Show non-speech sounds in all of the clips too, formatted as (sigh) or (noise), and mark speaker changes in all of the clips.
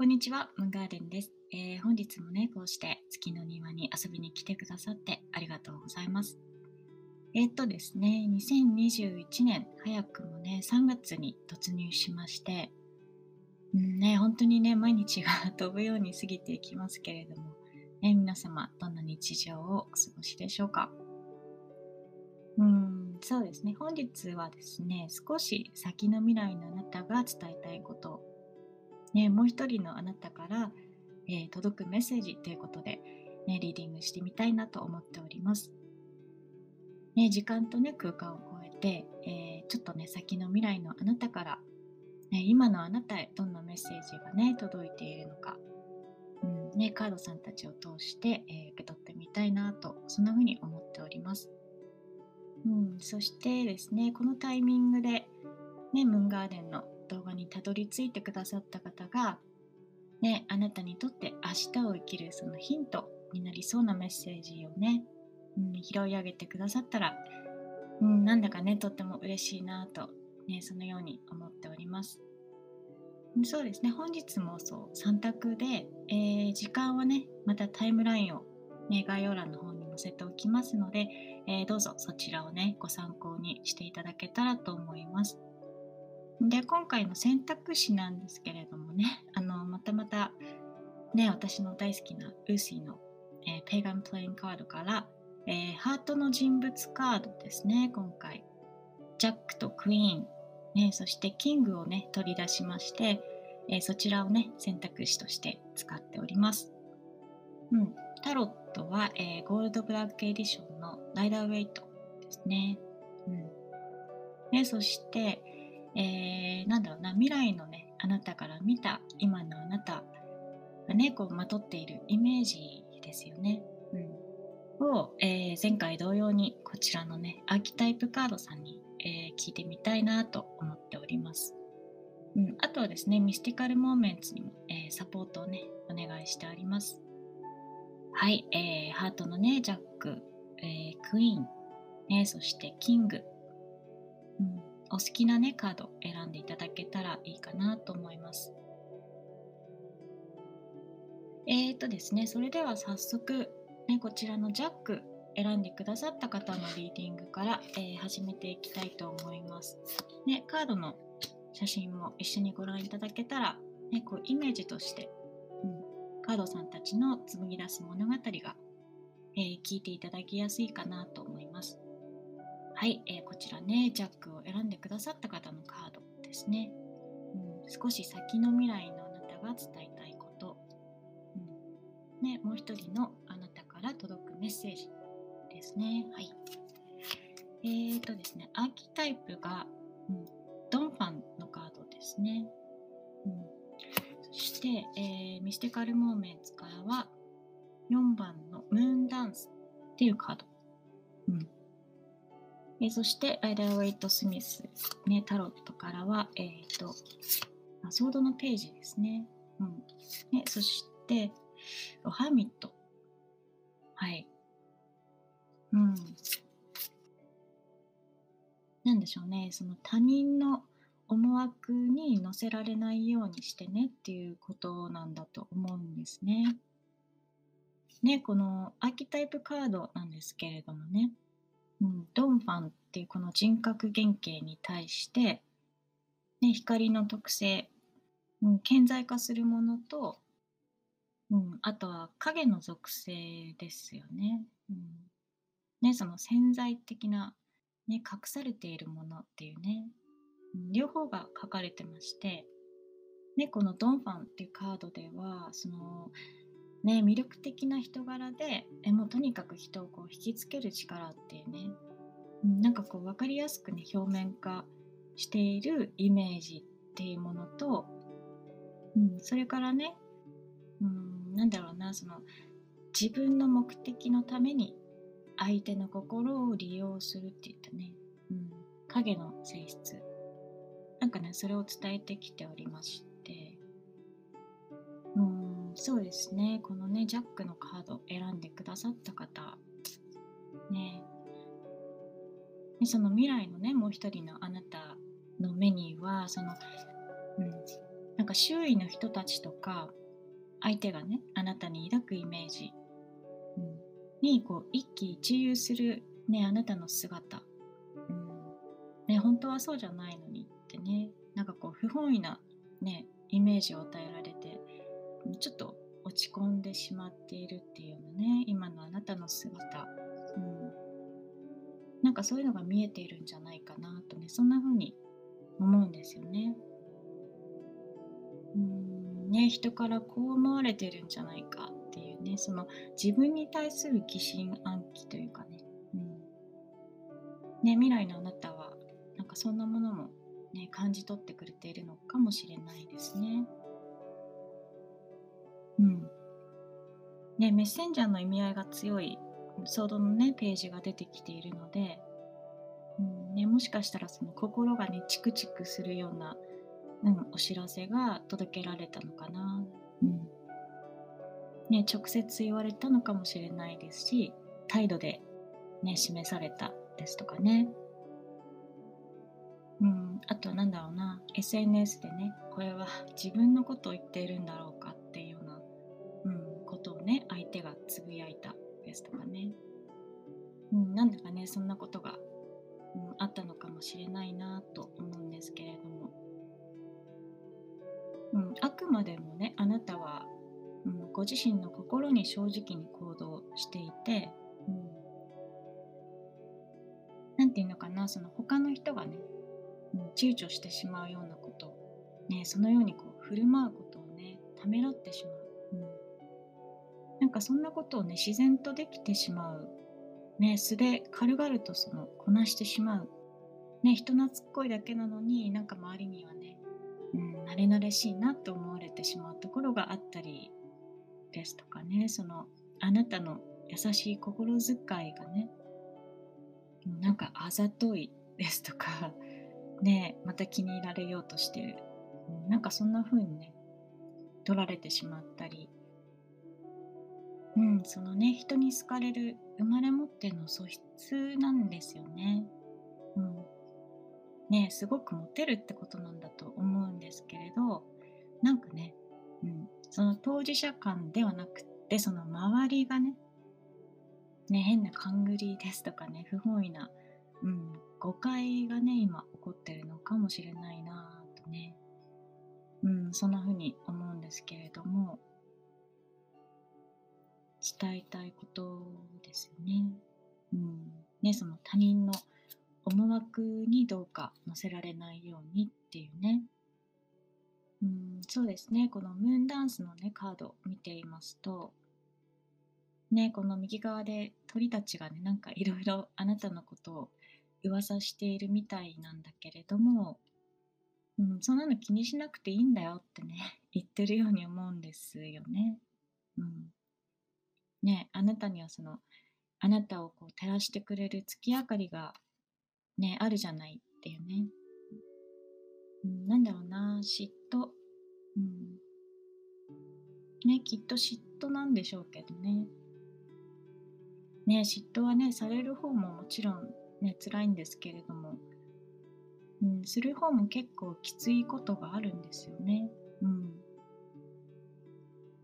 Speaker 1: こんにちは、ムンガーデンです、えー本日もね、こうして月の庭に遊びに来てくださってありがとうございます。えーっとですね、2021年、早くもね、3月に突入しまして、うんね、本当にね、毎日が飛ぶように過ぎていきますけれども、ね、皆様、どんな日常をお過ごしでしょうか？うん、そうですね。本日はですね、少し先の未来のあなたが伝えたいこと、ね、もう一人のあなたから、えー届くメッセージということで、ね、リーディングしてみたいなと思っております。ね、時間とね、空間を超えて、えーちょっとね、先の未来のあなたから、ね、今のあなたへどんなメッセージがね、届いているのか、うんね、カードさんたちを通して、えー受け取ってみたいなと、そんな風に思っております。うん、そしてですね、このタイミングで、ね、ムーンガーデンの動画にたどり着いてくださった方が、ね、あなたにとって明日を生きるそのヒントになりそうなメッセージをね、うん、拾い上げてくださったら、うん、なんだかね、とっても嬉しいなと、ね、そのように思っております。そうですね、本日もそう、3択で、えー時間はね、またタイムラインを、ね、概要欄の方に載せておきますので、えーどうぞそちらをね、ご参考にしていただけたらと思います。で、今回の選択肢なんですけれどもね、あの、またまた、ね、私の大好きなウーシーの、えー、 Pagan playing card から、えーハートの人物カードですね、今回。ジャックとクイーン、ね、そしてキングをね、取り出しまして、えーそちらをね、選択肢として使っております。うん、タロットは、えーゴールドブラックエディションのライダーウェイトですね。うん。ね、そして、えーなんだろうな、未来のね、あなたから見た今のあなたがね、こう、まとっているイメージですよね。うん。を、えー前回同様に、こちらのね、アーキタイプカードさんに、えー聞いてみたいなと思っております。うん。あとはですね、ミスティカルモーメンツにも、えーサポートをね、お願いしております。はい、えーハートのね、ジャック、えクイーン、ね、そしてキング、うん、お好きなね、カード選んでいただけたらいいかなと思います。えーとですね、それでは早速、ね、こちらのジャック選んでくださった方のリーディングから、えー始めていきたいと思います。ね、カードの写真も一緒にご覧いただけたら、ね、こうイメージとして、うん、カードさんたちの紡ぎ出す物語が、えー聞いていただきやすいかなと思います。はい、えーこちらね、ジャックを選んでくださった方のカードですね。うん、少し先の未来のあなたが伝えたいこと、うんね、もう一人のあなたから届くメッセージですね。はい。えーとですね、アーキタイプが、うん、ドンファンのカードですね。うん、そして、えーミスティカルモーメンツからは4番のムーンダンスっていうカード。うんえーそして、ライダー・ウェイト・スミス、ね、タロットからは、えっ、と、ソードのページですね。うん。ね、そして、ハミット。はい。うん。なんでしょうね、その他人の思惑に乗せられないようにしてねっていうことなんだと思うんですね。ね、このアーキタイプカードなんですけれどもね、うん、ドンファンっていうこの人格原型に対して、ね、光の特性、うん、顕在化するものと、うん、あとは影の属性ですよね。うん、ね、その潜在的な、ね、隠されているものっていうね、うん両方が書かれてまして、ね、このドンファンっていうカードでは、その、ね、魅力的な人柄で、えもうとにかく人をこう引きつける力っていうね、うんなんかこう分かりやすくね、表面化しているイメージっていうものと、うん、それからね、うん、なんだろうな、その自分の目的のために相手の心を利用するっていったね、うん、影の性質。なんかね、それを伝えてきておりまして、そうですね、このね、ジャックのカード選んでくださった方、ね、でその未来のね、もう一人のあなたの目には、その、うん、なんか周囲の人たちとか相手がねあなたに抱くイメージ、うん、にこう一喜一憂する、ね、あなたの姿、うん。ね、本当はそうじゃないのにってね。なんかこう不本意な、ね、イメージを与えられちょっと落ち込んでしまっているっていうようなね。今のあなたの姿、うん、なんかそういうのが見えているんじゃないかなとね。そんな風に思うんですよね。うん。ね人からこう思われてるんじゃないかっていうね。その自分に対する疑心暗鬼というかね,、うん、ね未来のあなたはなんかそんなものも、ね、感じ取ってくれているのかもしれないですね。うん。ね、メッセンジャーの意味合いが強いソードのね、ページが出てきているので、うんね、もしかしたらその心がね、チクチクするような、うん、お知らせが届けられたのかな。うん。ね、直接言われたのかもしれないですし、態度でね、示されたですとかね。うん、あとは何だろうな、SNS でね、これは自分のことを言っているんだろうね、相手がつぶやいたですとかね。うん、なんだかね、そんなことが、うん、あったのかもしれないなと思うんですけれども。うん、あくまでもね、あなたは、うん、ご自身の心に正直に行動していて、うん、ていうのかな、その他の人がね、うん、躊躇してしまうようなこと、ね、そのようにこう振る舞うことをね、ためらってしまう。なんかそんなことをね、自然とできてしまう。ね、素で軽々とそのこなしてしまう。ね、人懐っこいだけなのになんか周りにはね、うん、慣れ慣れしいなと思われてしまうところがあったりですとかね、そのあなたの優しい心遣いがね、なんかあざといですとか、(laughs) ね、また気に入られようとしてる。なんかそんな風にね、取られてしまったり、うん、そのね、人に好かれる生まれ持っての素質なんですよね。うん。ね、すごくモテるってことなんだと思うんですけれど、なんかね、うん、その当事者間ではなくって、その周りがね、ね、変な勘繰りですとかね、不本意な、うん、誤解がね、今起こってるのかもしれないなとね、うん、そんな風に思うんですけれども、伝えたいことですよね。うん、ね、その他人の思惑にどうか乗せられないようにっていうね。うん、そうですね、このムーンダンスのね、カードを見ていますと、ね、この右側で鳥たちがね、なんかいろいろあなたのことを噂しているみたいなんだけれども、うん、そんなの気にしなくていいんだよってね、(laughs) 言ってるように思うんですよね。うん。ね、あなたにはその、あなたをこう照らしてくれる月明かりがね、あるじゃないっていうね。うん、なんだろうな、嫉妬。うん。ね、きっと嫉妬なんでしょうけどね。ね、嫉妬はね、される方ももちろんね、辛いんですけれども、うん、する方も結構きついことがあるんですよね。うん。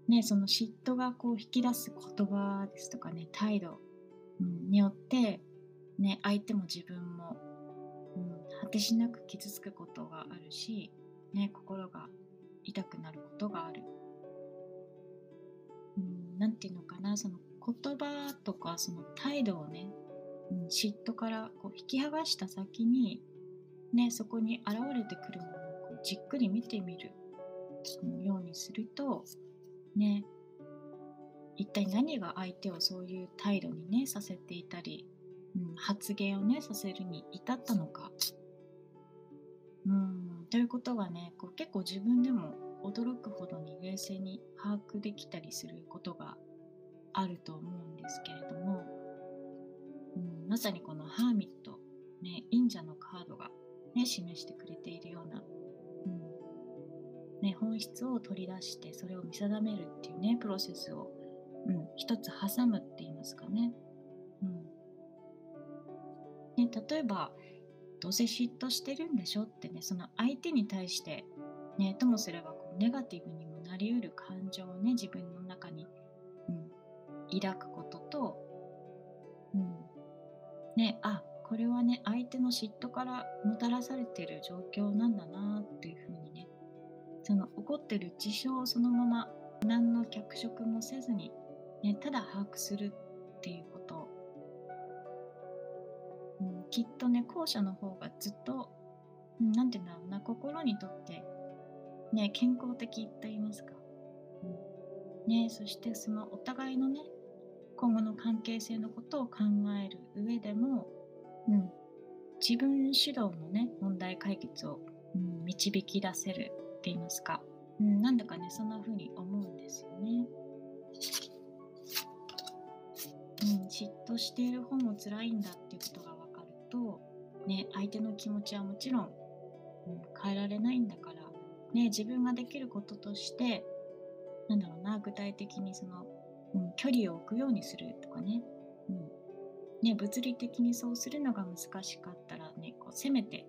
Speaker 1: ね、その嫉妬がこう引き出す言葉ですとかね、態度、によって、ね、相手も自分も、うん、果てしなく傷つくことがあるし、ね、心が痛くなることがある。うん、なていうのかな、その言葉とかその態度をね、うん、嫉妬からこう引き剥がした先に、ね、そこに現れてくるものをこうじっくり見てみるようにすると、ね、一体何が相手をそういう態度にねさせていたり、うん、発言をねさせるに至ったのか。うんということがねこう結構自分でも驚くほどに冷静に把握できたりすることがあると思うんですけれども、うん、まさにこのハーミット、ね、忍者のカードが、ね、示してくれているような、ね、本質を取り出してそれを見定めるっていうねプロセスを、うん、一つ挟むって言いますかね。うんね、例えばどうせ嫉妬してるんでしょってねその相手に対してね、ともすればこうネガティブにもなりうる感情をね自分の中に、うん、抱くことと、うんね、あこれはね相手の嫉妬からもたらされてる状況なんだなっていうふうにその起こってる事象をそのまま何の脚色もせずに、ね、ただ把握するっていうこと、うん、きっとね後者の方がずっと何て言うんだろうな心にとってね、健康的と言いますか。うん、ね、そしてそのお互いのね、今後の関係性のことを考える上でも、うん、自分主導のね、問題解決を、うん、導き出せるっていますか。うん、なんだかね、そんな風に思うんですよね。うん、嫉妬している方も辛いんだっていうことが分かると、ね、相手の気持ちはもちろん、うん、変えられないんだから、ね、自分ができることとして、なんだろうな、具体的にその、うん、距離を置くようにするとかね、うん、ね、物理的にそうするのが難しかったらね、こうせめて、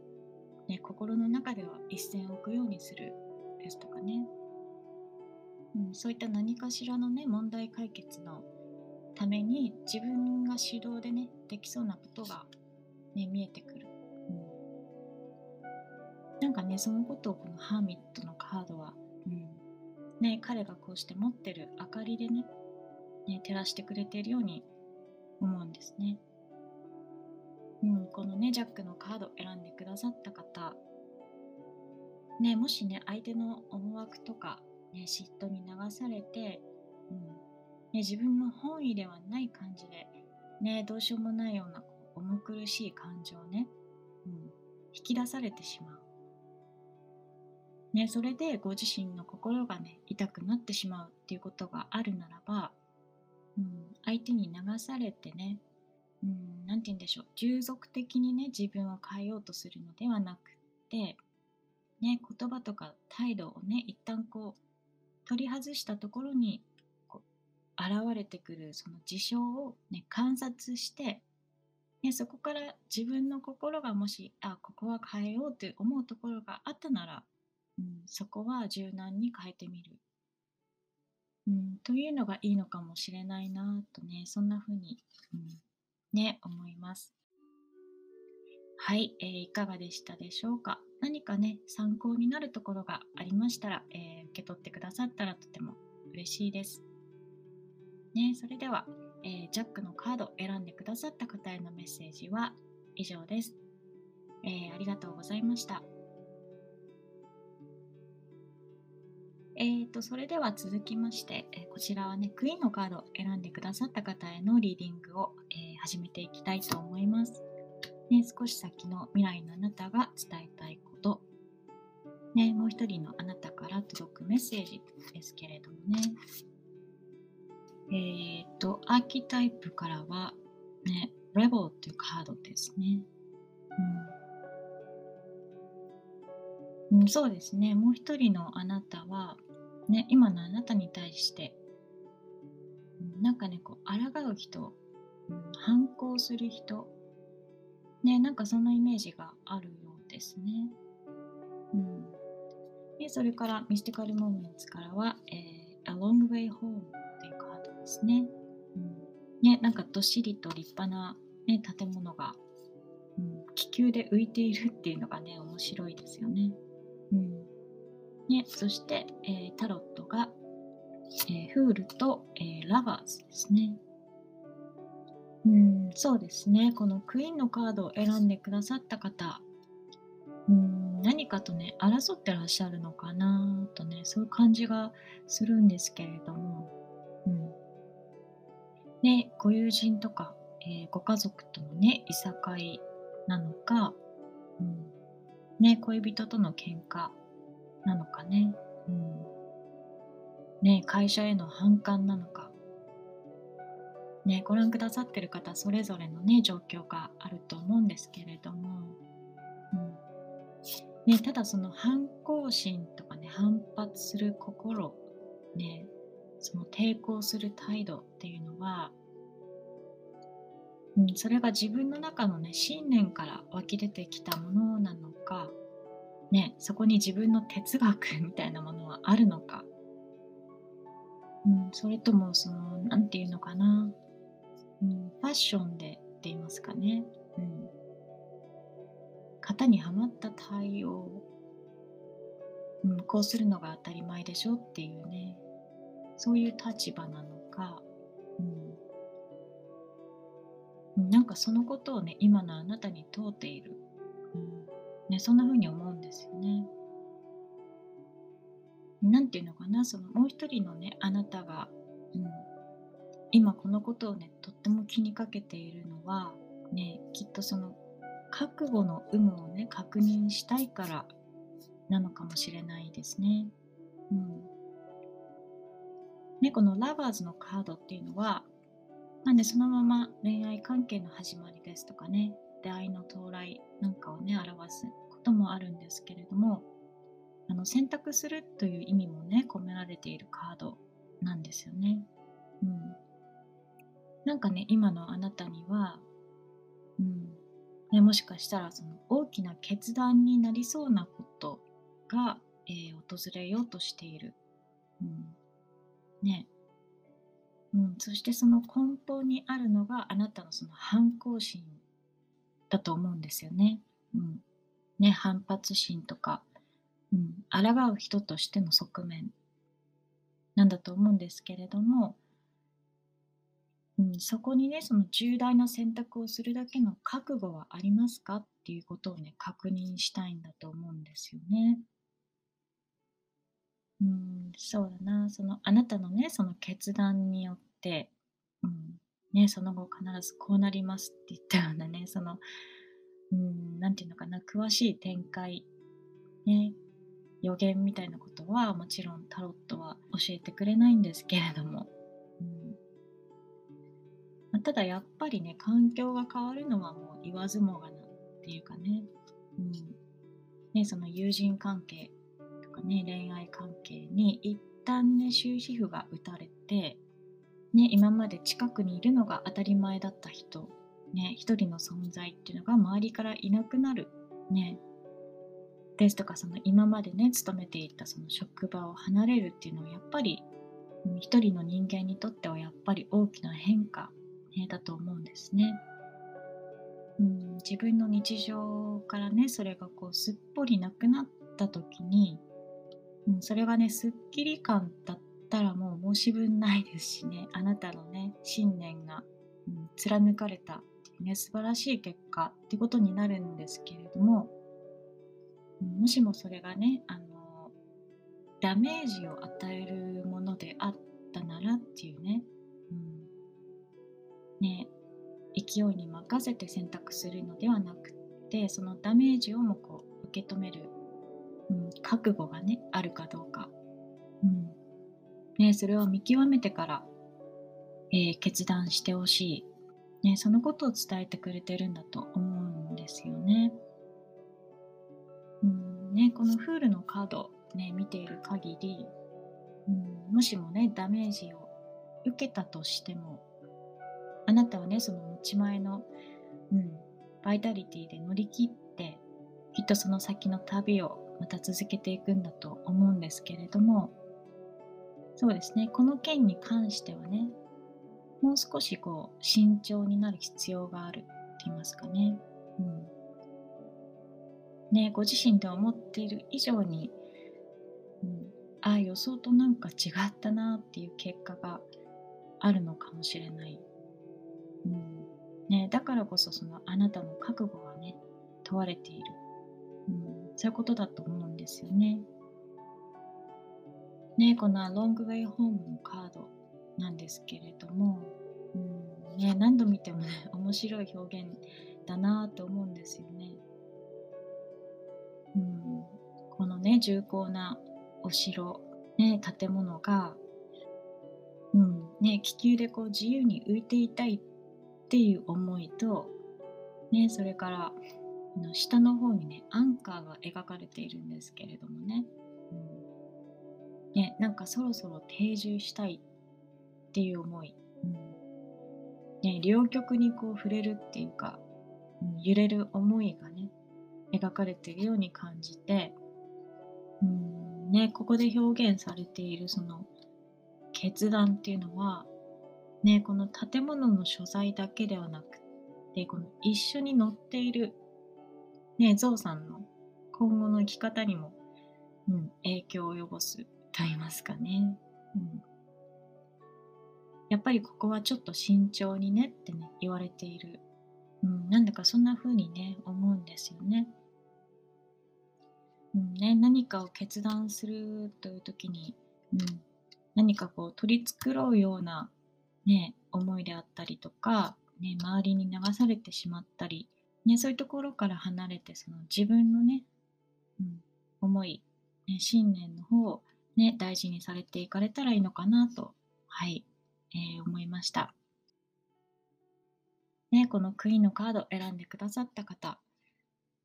Speaker 1: ね、心の中では一線を置くようにするですとかね、うん、そういった何かしらのね、問題解決のために自分が主導でね、できそうなことが、ね、見えてくる。うんなんかね、そのことをこのハーミットのカードは、うん、ね、彼がこうして持ってる明かりでね、ね照らしてくれているように思うんですね。うん、このね、ジャックのカード選んでくださった方、ね、もしね、相手の思惑とか、ね、嫉妬に流されて、うんね、自分の本意ではない感じで、ね、どうしようもないようなこう重苦しい感情をね、うん、引き出されてしまう。ね、それでご自身の心がね痛くなってしまうっていうことがあるならば、うん、相手に流されてね何、うん、て言うんでしょう従属的にね自分を変えようとするのではなくってね言葉とか態度をね一旦こう取り外したところにこう現れてくるその事象をね観察してね、そこから自分の心がもしあここは変えようと思うところがあったならうん、そこは柔軟に変えてみる、うん、というのがいいのかもしれないなとねそんな風に、うん、ね思います。はい、えー、いかがでしたでしょうか？何かね参考になるところがありましたら、えー、受け取ってくださったらとても嬉しいですねそれでは、えー、ジャックのカードを選んでくださった方へのメッセージは以上です、えありがとうございました。えーと、それでは続きまして、えこちらはね、クイーンのカードを選んでくださった方へのリーディングを、えー、始めていきたいと思います。ね、少し先の未来のあなたが伝えたいこと、ね、もう一人のあなたから届くメッセージですけれどもね、えっ、ー、と、アーキタイプからは、ね、レボーっていうカードですね。うん、うん、そうですね。もう一人のあなたは、ね、今のあなたに対して、なんかね、こう、抗う人、反抗する人、ね、なんかそんなイメージがあるようですね。うん。で、それからミスティカルモーメンツからは、えー、A Long Way Home っていうカードですね。うん。ね、なんかどっしりと立派な、ね、建物が、うん、気球で浮いているっていうのがね、面白いですよね。うん。ね、そして、えー、タロットが、えー、フールと、えー、ラバーズですね。うん、そうですね。このクイーンのカードを選んでくださった方、うん、何かとね、争ってらっしゃるのかなとね、そういう感じがするんですけれども、うん。ね、ご友人とか、えー、ご家族とのね、いさかいなのか、うん、ね、恋人との喧嘩なのかね。うん。ね会社への反感なのか。ねご覧くださってる方それぞれのね状況があると思うんですけれども、うん。ね、ただその反抗心とかね反発する心ねその抵抗する態度っていうのは、うん、それが自分の中のね信念から湧き出てきたものなのかね、そこに自分の哲学みたいなものはあるのか、うん、それともその何て言うのかな、うん、ファッションでって言いますかね、うん、型にはまった対応、うん、こうするのが当たり前でしょっていうね。そういう立場なのか、うん、なんかそのことをね今のあなたに問うている、うん。ね、そんな風に思うんですよね。なんていうのかな。そのもう一人のねあなたが、うん、今このことをねとっても気にかけているのはねきっとその覚悟の有無をね確認したいからなのかもしれないですね。うん、ねこのラバーズのカードっていうのはなんでそのまま恋愛関係の始まりですとかね出会いの到来なんかをね表すこともあるんですけれどもあの選択するという意味もね込められているカードなんですよね。うん、なんかね今のあなたには、うんね、もしかしたらその大きな決断になりそうなことが、えー、訪れようとしている。うん、ねうん、そしてその根本にあるのがあなたのその反抗心だと思うんですよね。うん、ね反発心とか、うん、抗う人としての側面なんだと思うんですけれども、うん、そこにねその重大な選択をするだけの覚悟はありますかっていうことをね確認したいんだと思うんですよね。うん、そうだなそのあなたのねその決断によって、うんね、その後必ずこうなりますって言ったようなねそのうん、ていうのかな、詳しい展開、ね、予言みたいなことはもちろんタロットは教えてくれないんですけれども、まあ、ただやっぱりね、環境が変わるのはもう言わずもがなっていうかね、うん、ね、その友人関係とかね、恋愛関係に一旦ね、終止符が打たれて、ね、今まで近くにいるのが当たり前だった人ね、一人の存在っていうのが周りからいなくなる、ね、ですとかその今までね勤めていたその職場を離れるっていうのはやっぱり一人の人間にとってはやっぱり大きな変化、ね、だと思うんですね。うん、自分の日常からねそれがこうすっぽりなくなった時に、うん、それがねすっきり感だったらもう申し分ないですしねあなたのね信念が、うん、貫かれたね、素晴らしい結果ってことになるんですけれども、もしもそれがね、あの、ダメージを与えるものであったならっていうね、ね、勢いに任せて選択するのではなくて、そのダメージをもこう受け止める、うん、覚悟がね、あるかどうか、うん。ね、それを見極めてから、えー、決断してほしい。ね、そのことを伝えてくれてるんだと思うんですよね。うんねこのフールのカード、ね、見ている限り、うん、もしもねダメージを受けたとしてもあなたはねその持ち前の、うん、バイタリティで乗り切ってきっとその先の旅をまた続けていくんだと思うんですけれどもそうですねこの件に関してはねもう少しこう慎重になる必要があるって言いますかね。うん、ねご自身で思っている以上に、うん、ああ予想となんか違ったなっていう結果があるのかもしれない。ね、だからこそそのあなたの覚悟がね問われている、うん、そういうことだと思うんですよね。ねこのロングウェイホームのカードなんですけれども、うんね、何度見てもね面白い表現だなと思うんですよね。うん、このね重厚なお城、ね、建物が、うんね、気球でこう自由に浮いていたいっていう思いと、ね、それからの下の方にねアンカーが描かれているんですけれどもね,、うん。ねなんかそろそろ定住したいっていう思い、うん。ね、両極にこう触れるっていうか、うん、揺れる思いがね描かれているように感じて、うん。ね、ここで表現されているその決断っていうのは、ね、この建物の所在だけではなくてこの一緒に乗っている、ね、ゾウさんの今後の生き方にも、うん、影響を及ぼすと言いますかね、うん。やっぱりここはちょっと慎重にねってね言われている、うん、なんだかそんな風にね思うんですよね。うんね、何かを決断するという時に、うん、何かこう取り繕うような、ね、思いであったりとか、ね、周りに流されてしまったり、ね、そういうところから離れてその自分のね、うん、思い、ね、信念の方を、ね、大事にされていかれたらいいのかなと、はいえー、思いました。ね、このクイーンのカード選んでくださった方、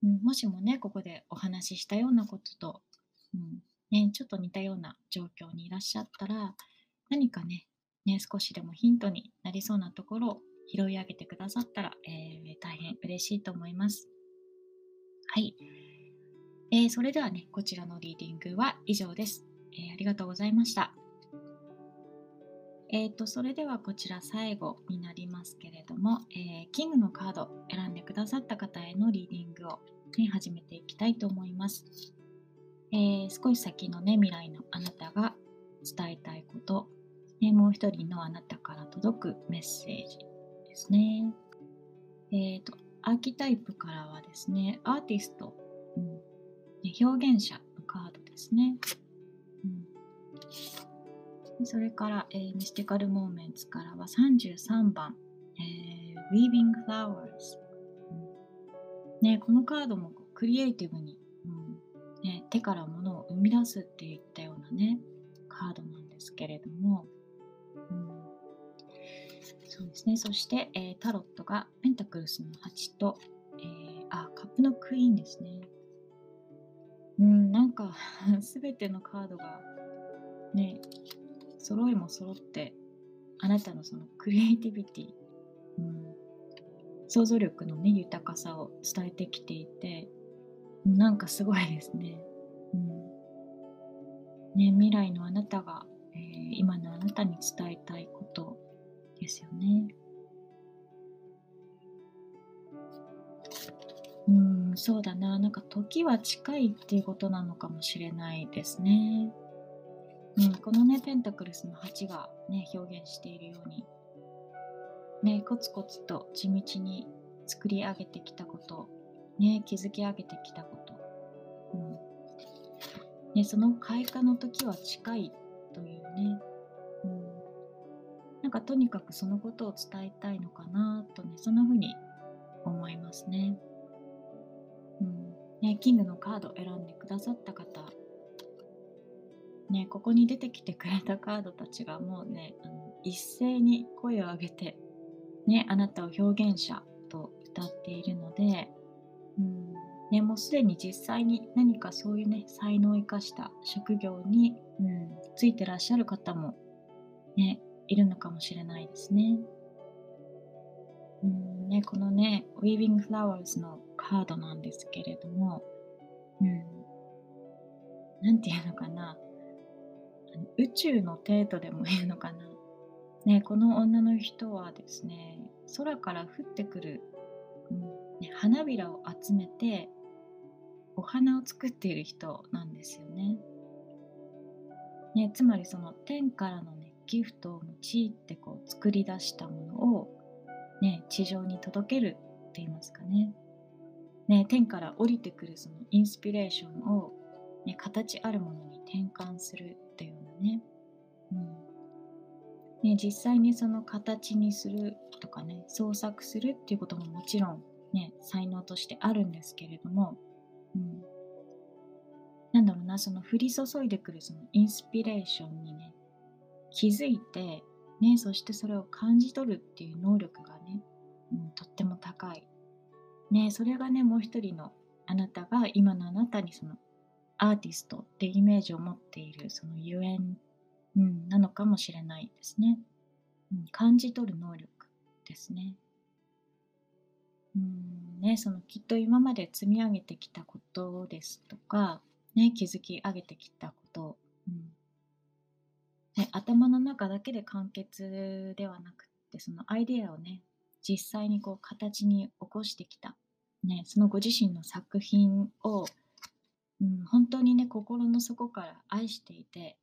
Speaker 1: うん、もしもねここでお話ししたようなことと、うん、ね、ちょっと似たような状況にいらっしゃったら、何かね、ね少しでもヒントになりそうなところを拾い上げてくださったら、えー、大変嬉しいと思います。はい。えー、それではね、こちらのリーディングは以上です。えー、ありがとうございました。えーと、それではこちら最後になりますけれども、え、キングのカード選んでくださった方へのリーディングを、ね、始めていきたいと思います。え、少し先のね、未来のあなたが伝えたいこと、もう一人のあなたから届くメッセージですね。えっ、ー、と、アーキタイプからはですね、アーティスト、うん、表現者のカードですね。うん、それから、えー、ミスティカルモーメンツからは33番、えー、Weaving Flowers、うんね。このカードもクリエイティブにうんね、手から物を生み出すっていったようなねカードなんですけれども、そうですね。そして、えー、タロットがペンタクルスの8と、えー、あカップのクイーンですね。うんなんか (laughs) 全てのカードがね揃いも揃ってあなたのそのクリエイティビティ、うん、想像力のね豊かさを伝えてきていてなんかすごいですね。うん、ね未来のあなたが、えー、今のあなたに伝えたいことですよね。うん、そうだな。なんか時は近いっていうことなのかもしれないですね。うん、このね、ペンタクルスの8がね、表現しているように、ね、コツコツと地道に作り上げてきたことね、築き上げてきたこと、うんね、その開花の時は近いというね、かとにかくそのことを伝えたいのかなとねそんな風に思いますね,、うん。ねキングのカード選んでくださった方。ね、ここに出てきてくれたカードたちがもうねあの一斉に声を上げて、ね、あなたを表現者と歌っているので、うん。ね、もうすでに実際に何かそういうね才能を生かした職業に、うん、ついてらっしゃる方も、ね、いるのかもしれないですね。うんねこのね「Weaving Flowers」のカードなんですけれども、うん、なんていうのかな宇宙の程度でもいいのかな。ね、この女の人はですね空から降ってくる、うんね、花びらを集めてお花を作っている人なんですよね。ねつまりその天からの、ギフトを用いてこう作り出したものを、ね、地上に届けるって言いますかね。ね天から降りてくるそのインスピレーションを、ね、形あるものに転換するっていうようなね。うんね、実際にその形にするとかね創作するっていうことももちろんね、才能としてあるんですけれども、うん、なんだろうな、その降り注いでくるそのインスピレーションにね、気づいて、ね、そしてそれを感じ取るっていう能力がね、うん、とっても高い。ね、それがね、もう一人のあなたが今のあなたにそのアーティストってイメージを持っているそのゆえん、うん、なのかもしれないですね。うん、感じ取る能力ですね。うんね、そのきっと今まで積み上げてきたことですとか、ね、築き上げてきたこと、うんね、頭の中だけで完結ではなくてそのアイデアをね実際にこう形に起こしてきた、ね、そのご自身の作品を、うん、本当にね心の底から愛していて、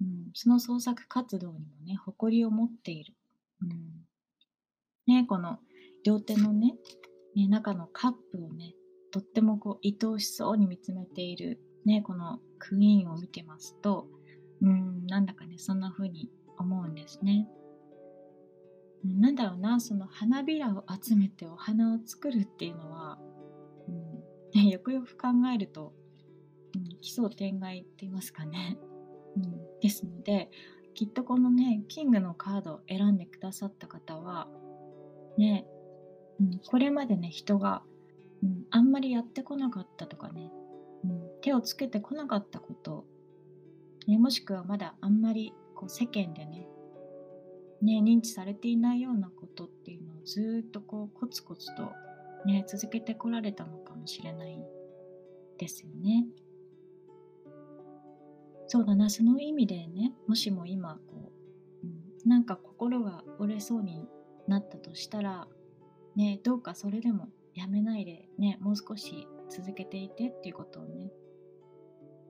Speaker 1: うん、その創作活動にもね誇りを持っている、うん。ね、この両手のねね、中のカップをね、とってもこう愛おしそうに見つめている、ね、このクイーンを見てますと、うん、なんだかね、そんな風に思うんですね。なんだろうな、その花びらを集めてお花を作るっていうのは、うん、よくよく考えると、うん、奇想天外って言いますかね。うん、ですので、きっとこのね、キングのカードを選んでくださった方は、ね、うん、これまでね人が、うん、あんまりやってこなかったとかね、うん、手をつけてこなかったこと、ね、もしくはまだあんまりこう世間でねね認知されていないようなことっていうのをずっとこうコツコツと、ね、続けてこられたのかもしれないですよね。そうだなその意味でねもしも今こう、うん、なんか心が折れそうになったとしたらね、どうかそれでもやめないでね、もう少し続けていてっていうことをね、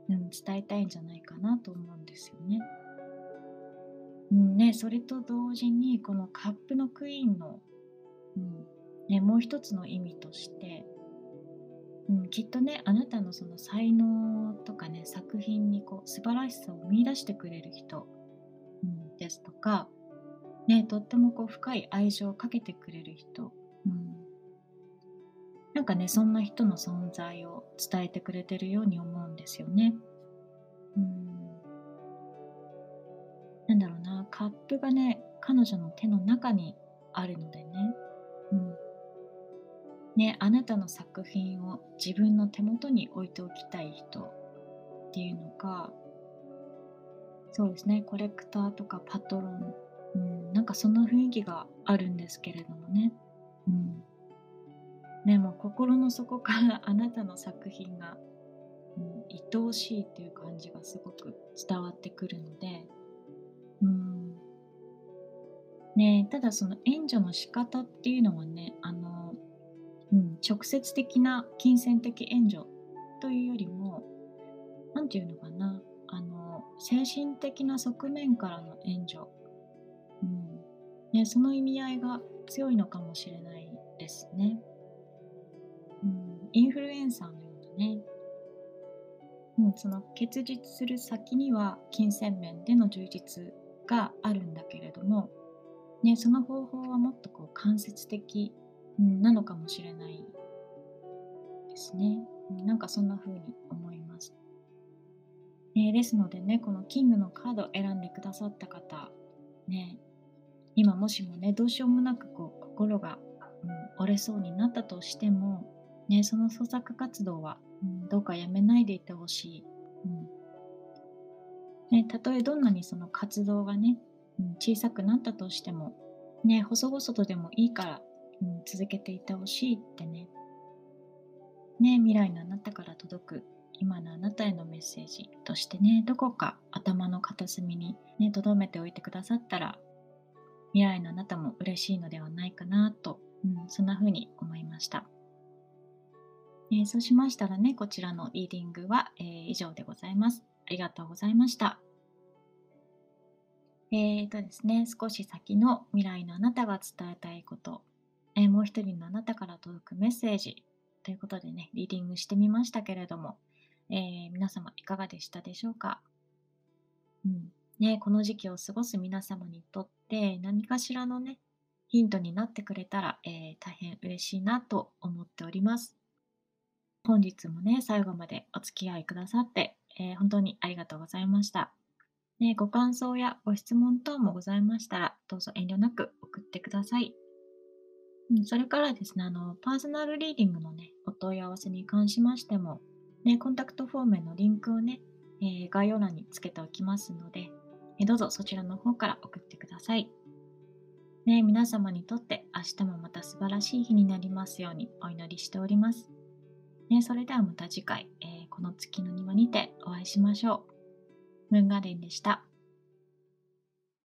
Speaker 1: うん、伝えたいんじゃないかなと思うんですよね。うんね、それと同時にこのカップのクイーンの、うんね、もう一つの意味として、うん、きっとねあなたのその才能とかね作品にこう素晴らしさを見いだしてくれる人、うん、ですとか、ね、とってもこう深い愛情をかけてくれる人うん、なんかねそんな人の存在を伝えてくれてるように思うんですよね。うん、なんだろうなカップがね彼女の手の中にあるのでね,、うん、ねあなたの作品を自分の手元に置いておきたい人っていうのがそうですねコレクターとかパトロン、うん、なんかそんな雰囲気があるんですけれどもね。うん、でも心の底から (laughs) あなたの作品が、うん、愛おしいっていう感じがすごく伝わってくるので、うん。ね、ただその援助の仕方っていうのはねあの、うん、直接的な金銭的援助というよりも何て言うのかなあの精神的な側面からの援助、うん。ね、その意味合いが強いのかもしれないですね。インフルエンサーのようなね、うん、その結実する先には金銭面での充実があるんだけれども、ね、その方法はもっとこう間接的、なのかもしれないですね。なんかそんな風に思います。え、ですのでね、このキングのカードを選んでくださった方、ね、今もしもねどうしようもなくこう心が、うん、折れそうになったとしても、ね、その創作活動は、うん、どうかやめないでいてほしい、うん。ね、たとえどんなにその活動がね、うん、小さくなったとしても、ね、細々とでもいいから、うん、続けていてほしいってね。ね未来のあなたから届く今のあなたへのメッセージとしてねどこか頭の片隅にね留めておいてくださったら未来のあなたも嬉しいのではないかなと、うん、そんな風に思いました。えー、そうしましたらね、こちらのリーディングは、えー、以上でございます。ありがとうございました。えーとですね、少し先の未来のあなたが伝えたいこと、えー、もう一人のあなたから届くメッセージということでね、リーディングしてみましたけれども、えー、皆様いかがでしたでしょうか、うんね、この時期を過ごす皆様にとって何かしらのね、ヒントになってくれたら、えー、大変嬉しいなと思っております。本日もね、最後までお付き合いくださって、えー、本当にありがとうございました。ね、ご感想やご質問等もございましたら、どうぞ遠慮なく送ってください。うん、それからですね、あの、パーソナルリーディングのね、お問い合わせに関しましても、ね、コンタクトフォームへのリンクをね、えー、概要欄につけておきますのでえ、どうぞそちらの方から送ってください。ね、皆様にとって明日もまた素晴らしい日になりますようにお祈りしております。ね、それではまた次回、えー、この月の庭にてお会いしましょう。ムンガーデンでした。